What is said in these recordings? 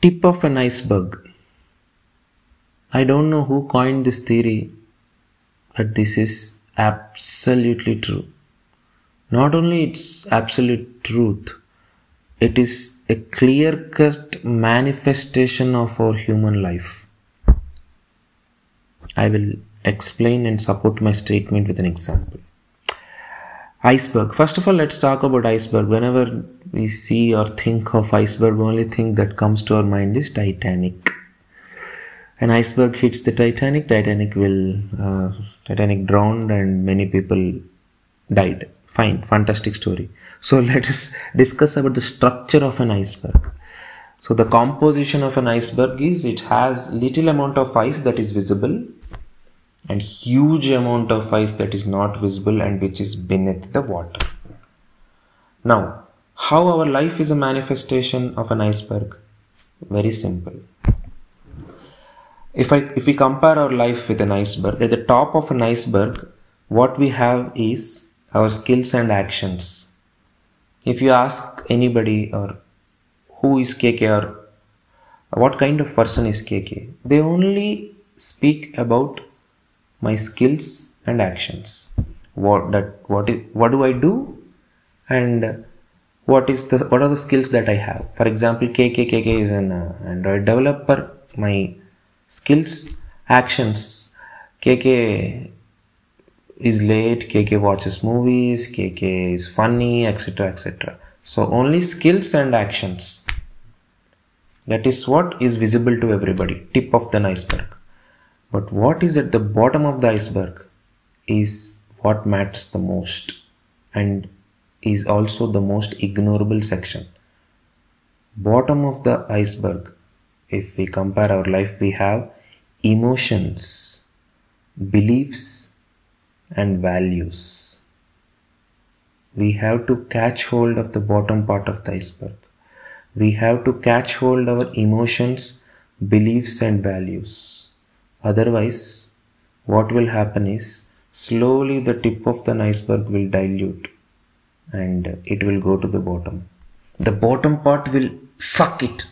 tip of an iceberg. I don't know who coined this theory, but this is absolutely true. Not only it's absolute truth, it is a clear cut manifestation of our human life. I will explain and support my statement with an example. Iceberg. First of all, let's talk about iceberg. Whenever we see or think of iceberg, only thing that comes to our mind is Titanic. An iceberg hits the Titanic, Titanic will uh, Titanic drowned, and many people died. Fine, fantastic story. So let us discuss about the structure of an iceberg. So the composition of an iceberg is it has little amount of ice that is visible and huge amount of ice that is not visible and which is beneath the water. Now, how our life is a manifestation of an iceberg? Very simple. If I if we compare our life with an iceberg, at the top of an iceberg, what we have is our skills and actions. If you ask anybody or who is KK or what kind of person is KK, they only speak about my skills and actions. What that what is what do i do? And what is the what are the skills that i have? For example kkkk is an uh, android developer. My skills actions. Kk is late. Kk watches movies. Kk is funny etc etc so only skills and actions. That is what is visible to everybody. Tip of the iceberg but what is at the bottom of the iceberg is what matters the most and is also the most ignorable section. Bottom of the iceberg, if we compare our life, we have emotions, beliefs, and values. We have to catch hold of the bottom part of the iceberg. We have to catch hold our emotions, beliefs, and values Otherwise, what will happen is slowly the tip of the iceberg will dilute and it will go to the bottom. The bottom part will suck it.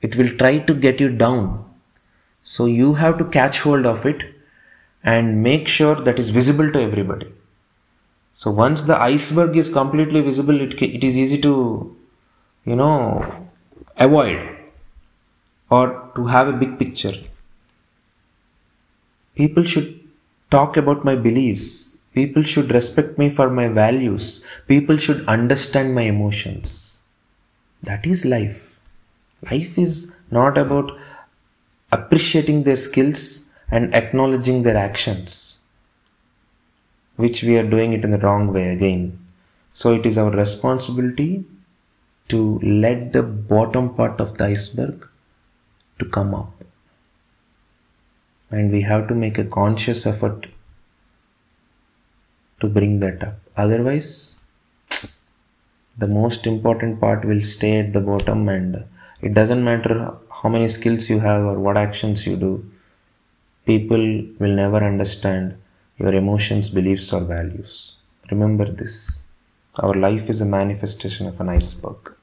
It will try to get you down. So you have to catch hold of it and make sure that is visible to everybody. So once the iceberg is completely visible, it, it is easy to, you know, avoid or to have a big picture. People should talk about my beliefs. People should respect me for my values. People should understand my emotions. That is life. Life is not about appreciating their skills and acknowledging their actions, which we are doing it in the wrong way again. So it is our responsibility to let the bottom part of the iceberg to come up and we have to make a conscious effort to bring that up. Otherwise the most important part will stay at the bottom and it doesn't matter how many skills you have or what actions you do people will never understand your emotions beliefs or values. Remember this. Our life is a manifestation of an iceberg